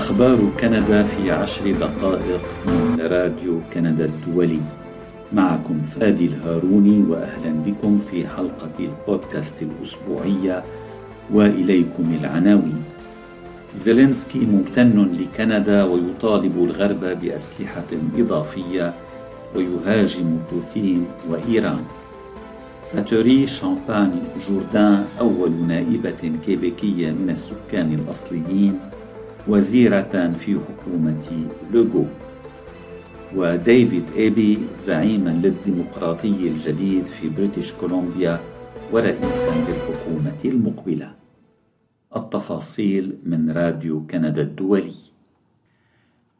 أخبار كندا في عشر دقائق من راديو كندا الدولي. معكم فادي الهاروني وأهلا بكم في حلقة البودكاست الأسبوعية وإليكم العناوين. زيلينسكي ممتن لكندا ويطالب الغرب بأسلحة إضافية ويهاجم بوتين وإيران. كاتوري شامباني جوردان أول نائبة كيبيكية من السكان الأصليين وزيرة في حكومة لوغو. وديفيد إيبي زعيما للديمقراطي الجديد في بريتش كولومبيا ورئيسا للحكومة المقبلة. التفاصيل من راديو كندا الدولي.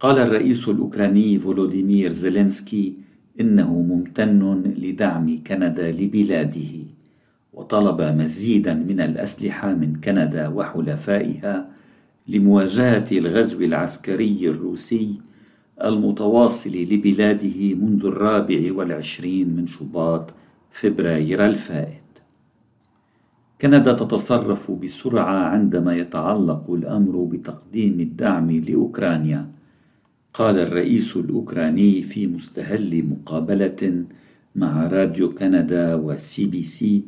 قال الرئيس الأوكراني فولوديمير زيلينسكي إنه ممتن لدعم كندا لبلاده وطلب مزيدا من الأسلحة من كندا وحلفائها لمواجهة الغزو العسكري الروسي المتواصل لبلاده منذ الرابع والعشرين من شباط فبراير الفائت. كندا تتصرف بسرعة عندما يتعلق الأمر بتقديم الدعم لأوكرانيا. قال الرئيس الأوكراني في مستهل مقابلة مع راديو كندا وسي بي سي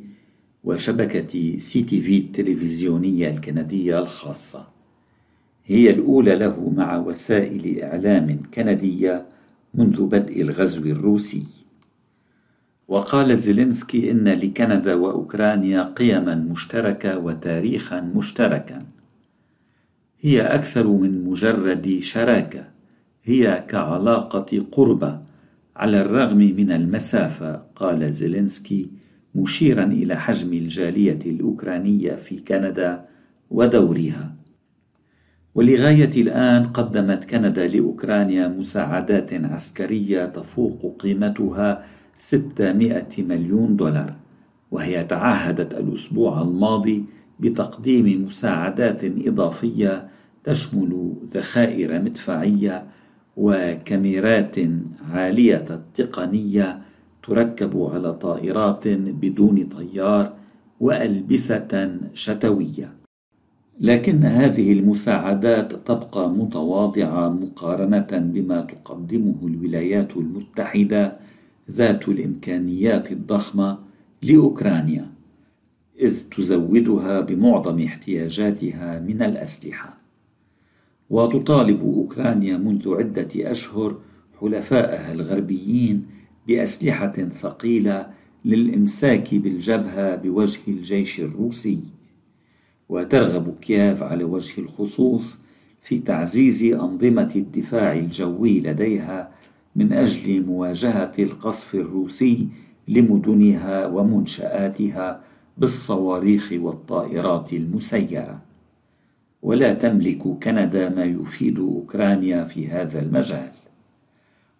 وشبكة سي تي في التلفزيونية الكندية الخاصة. هي الأولى له مع وسائل إعلام كندية منذ بدء الغزو الروسي. وقال زيلينسكي إن لكندا وأوكرانيا قيما مشتركة وتاريخا مشتركا. هي أكثر من مجرد شراكة هي كعلاقة قربى على الرغم من المسافة قال زيلينسكي مشيرا إلى حجم الجالية الأوكرانية في كندا ودورها. ولغاية الآن قدمت كندا لأوكرانيا مساعدات عسكرية تفوق قيمتها 600 مليون دولار وهي تعهدت الأسبوع الماضي بتقديم مساعدات إضافية تشمل ذخائر مدفعية وكاميرات عالية التقنية تركب على طائرات بدون طيار وألبسة شتوية. لكن هذه المساعدات تبقى متواضعة مقارنة بما تقدمه الولايات المتحدة ذات الإمكانيات الضخمة لأوكرانيا إذ تزودها بمعظم احتياجاتها من الأسلحة. وتطالب أوكرانيا منذ عدة أشهر حلفائها الغربيين بأسلحة ثقيلة للإمساك بالجبهة بوجه الجيش الروسي. وترغب كييف على وجه الخصوص في تعزيز أنظمة الدفاع الجوي لديها من أجل مواجهة القصف الروسي لمدنها ومنشآتها بالصواريخ والطائرات المسيرة. ولا تملك كندا ما يفيد أوكرانيا في هذا المجال.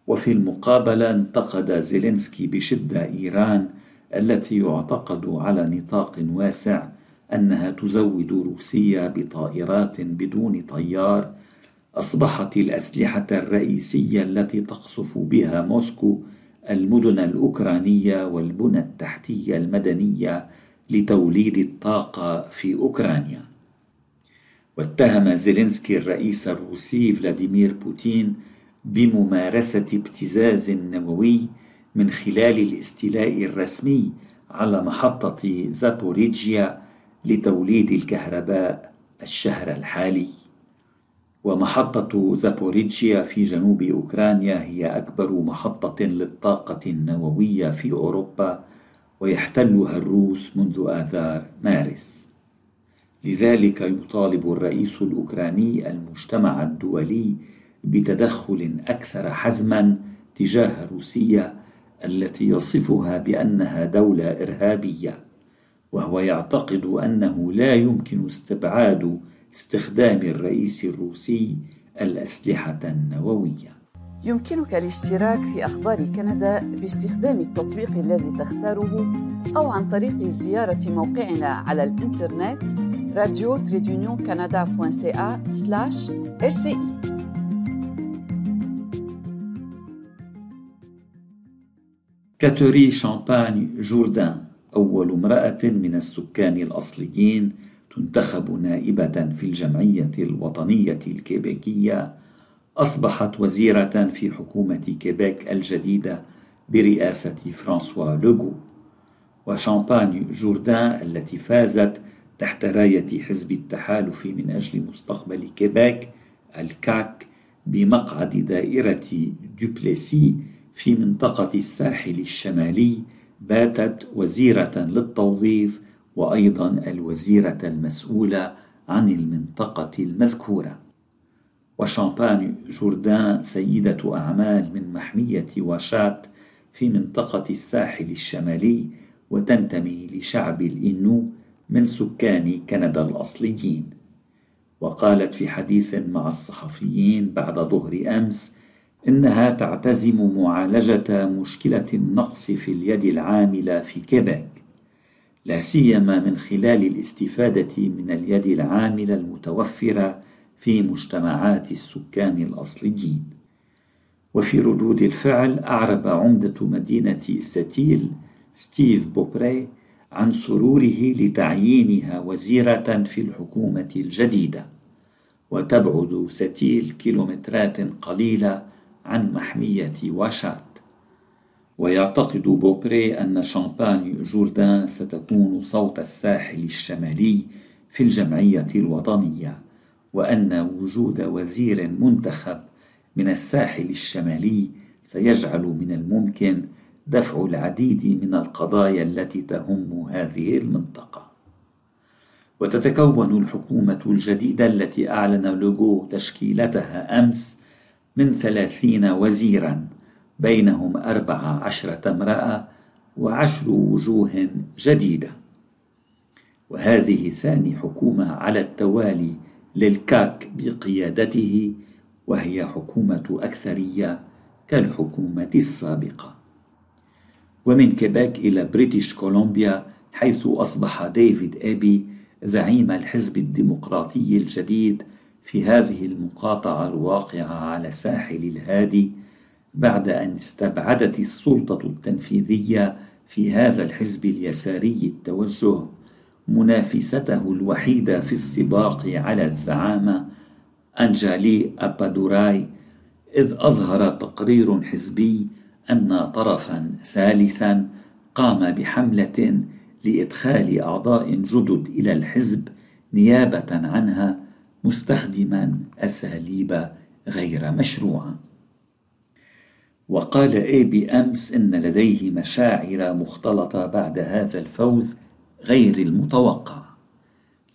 وفي المقابلة انتقد زيلينسكي بشدة إيران التي يعتقد على نطاق واسع أنها تزود روسيا بطائرات بدون طيار أصبحت الأسلحة الرئيسية التي تقصف بها موسكو المدن الأوكرانية والبنى التحتية المدنية لتوليد الطاقة في أوكرانيا. واتهم زيلينسكي الرئيس الروسي فلاديمير بوتين بممارسة ابتزاز نووي من خلال الاستيلاء الرسمي على محطة زابوريجيا لتوليد الكهرباء الشهر الحالي. ومحطة زابوريجيا في جنوب أوكرانيا هي أكبر محطة للطاقة النووية في أوروبا ويحتلها الروس منذ آذار مارس. لذلك يطالب الرئيس الأوكراني المجتمع الدولي بتدخل أكثر حزما تجاه روسيا التي يصفها بأنها دولة إرهابية. وهو يعتقد أنه لا يمكن استبعاد استخدام الرئيس الروسي الأسلحة النووية. يمكنك الاشتراك في أخبار كندا باستخدام التطبيق الذي تختاره أو عن طريق زيارة موقعنا على الإنترنت راديو تريدونيون rci كاتوري شامباني جوردان أول امرأة من السكان الأصليين تنتخب نائبة في الجمعية الوطنية الكيبيكية أصبحت وزيرة في حكومة كيبيك الجديدة برئاسة فرانسوا لوغو. وشامباني جوردان التي فازت تحت راية حزب التحالف من أجل مستقبل كيبيك الكاك بمقعد دائرة دوبليسي في منطقة الساحل الشمالي باتت وزيرة للتوظيف وأيضا الوزيرة المسؤولة عن المنطقة المذكورة. وشامباني جوردان سيدة أعمال من محمية واشات في منطقة الساحل الشمالي وتنتمي لشعب الإنو من سكان كندا الأصليين. وقالت في حديث مع الصحفيين بعد ظهر أمس إنها تعتزم معالجة مشكلة النقص في اليد العاملة في كيبيك لا سيما من خلال الاستفادة من اليد العاملة المتوفرة في مجتمعات السكان الأصليين. وفي ردود الفعل أعرب عمدة مدينة سيتيل ستيف بوبري عن سروره لتعيينها وزيرة في الحكومة الجديدة. وتبعد سيتيل كيلومترات قليلة عن محمية واشات. ويعتقد بوبري أن شامباني جوردان ستكون صوت الساحل الشمالي في الجمعية الوطنية وأن وجود وزير منتخب من الساحل الشمالي سيجعل من الممكن دفع العديد من القضايا التي تهم هذه المنطقة. وتتكون الحكومة الجديدة التي أعلن لوغو تشكيلتها أمس من ثلاثين وزيرا بينهم أربع عشرة امرأة وعشر وجوه جديدة. وهذه ثاني حكومة على التوالي للكاك بقيادته وهي حكومة أكثرية كالحكومة السابقة. ومن كيبيك إلى بريتيش كولومبيا حيث أصبح ديفيد إيبي زعيم الحزب الديمقراطي الجديد في هذه المقاطعة الواقعة على ساحل الهادي بعد أن استبعدت السلطة التنفيذية في هذا الحزب اليساري التوجه منافسته الوحيدة في السباق على الزعامة أنجالي أبادوراي إذ أظهر تقرير حزبي أن طرفا ثالثا قام بحملة لإدخال أعضاء جدد إلى الحزب نيابة عنها مستخدما أساليب غير مشروعة. وقال إي بي أمس إن لديه مشاعر مختلطة بعد هذا الفوز غير المتوقع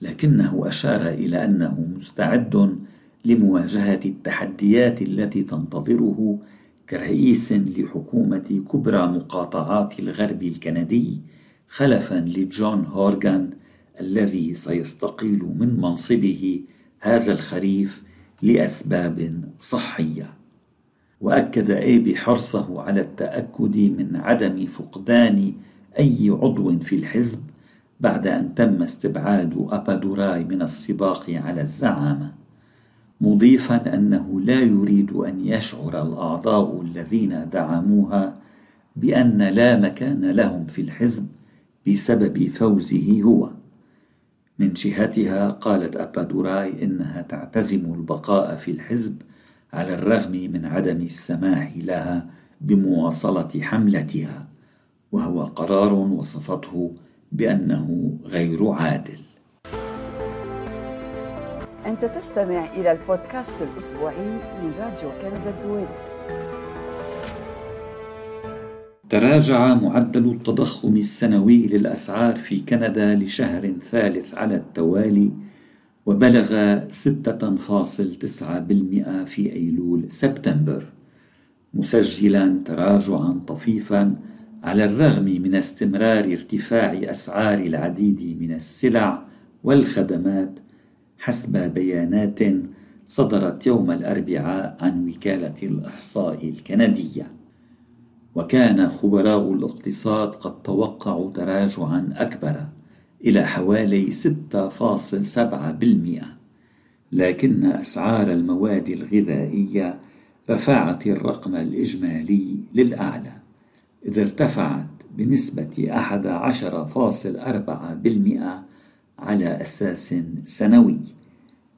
لكنه أشار إلى أنه مستعد لمواجهة التحديات التي تنتظره كرئيس لحكومة كبرى مقاطعات الغرب الكندي خلفا لجون هورغان الذي سيستقيل من منصبه هذا الخريف لأسباب صحية. وأكد إيبي حرصه على التأكد من عدم فقدان أي عضو في الحزب بعد أن تم استبعاد أبادوراي من السباق على الزعامة مضيفا أنه لا يريد أن يشعر الأعضاء الذين دعموها بأن لا مكان لهم في الحزب بسبب فوزه هو. من جهتها قالت أبادوراي إنها تعتزم البقاء في الحزب على الرغم من عدم السماح لها بمواصلة حملتها وهو قرار وصفته بأنه غير عادل. أنت تستمع إلى البودكاست الأسبوعي من راديو كندا الدولي. تراجع معدل التضخم السنوي للأسعار في كندا لشهر ثالث على التوالي وبلغ 6.9% في أيلول سبتمبر مسجلا تراجعا طفيفا على الرغم من استمرار ارتفاع أسعار العديد من السلع والخدمات حسب بيانات صدرت يوم الأربعاء عن وكالة الإحصاء الكندية. وكان خبراء الاقتصاد قد توقعوا تراجعا أكبر إلى حوالي 6.7% لكن أسعار المواد الغذائية رفعت الرقم الإجمالي للأعلى إذ ارتفعت بنسبة 11.4% على أساس سنوي.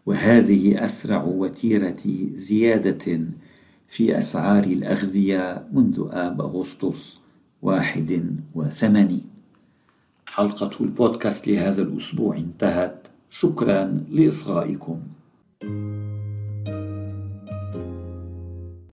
وهذه أسرع وتيرة زيادة في أسعار الأغذية منذ آب أغسطس واحد وثمانين. حلقة البودكاست لهذا الأسبوع انتهت. شكرا لإصغائكم.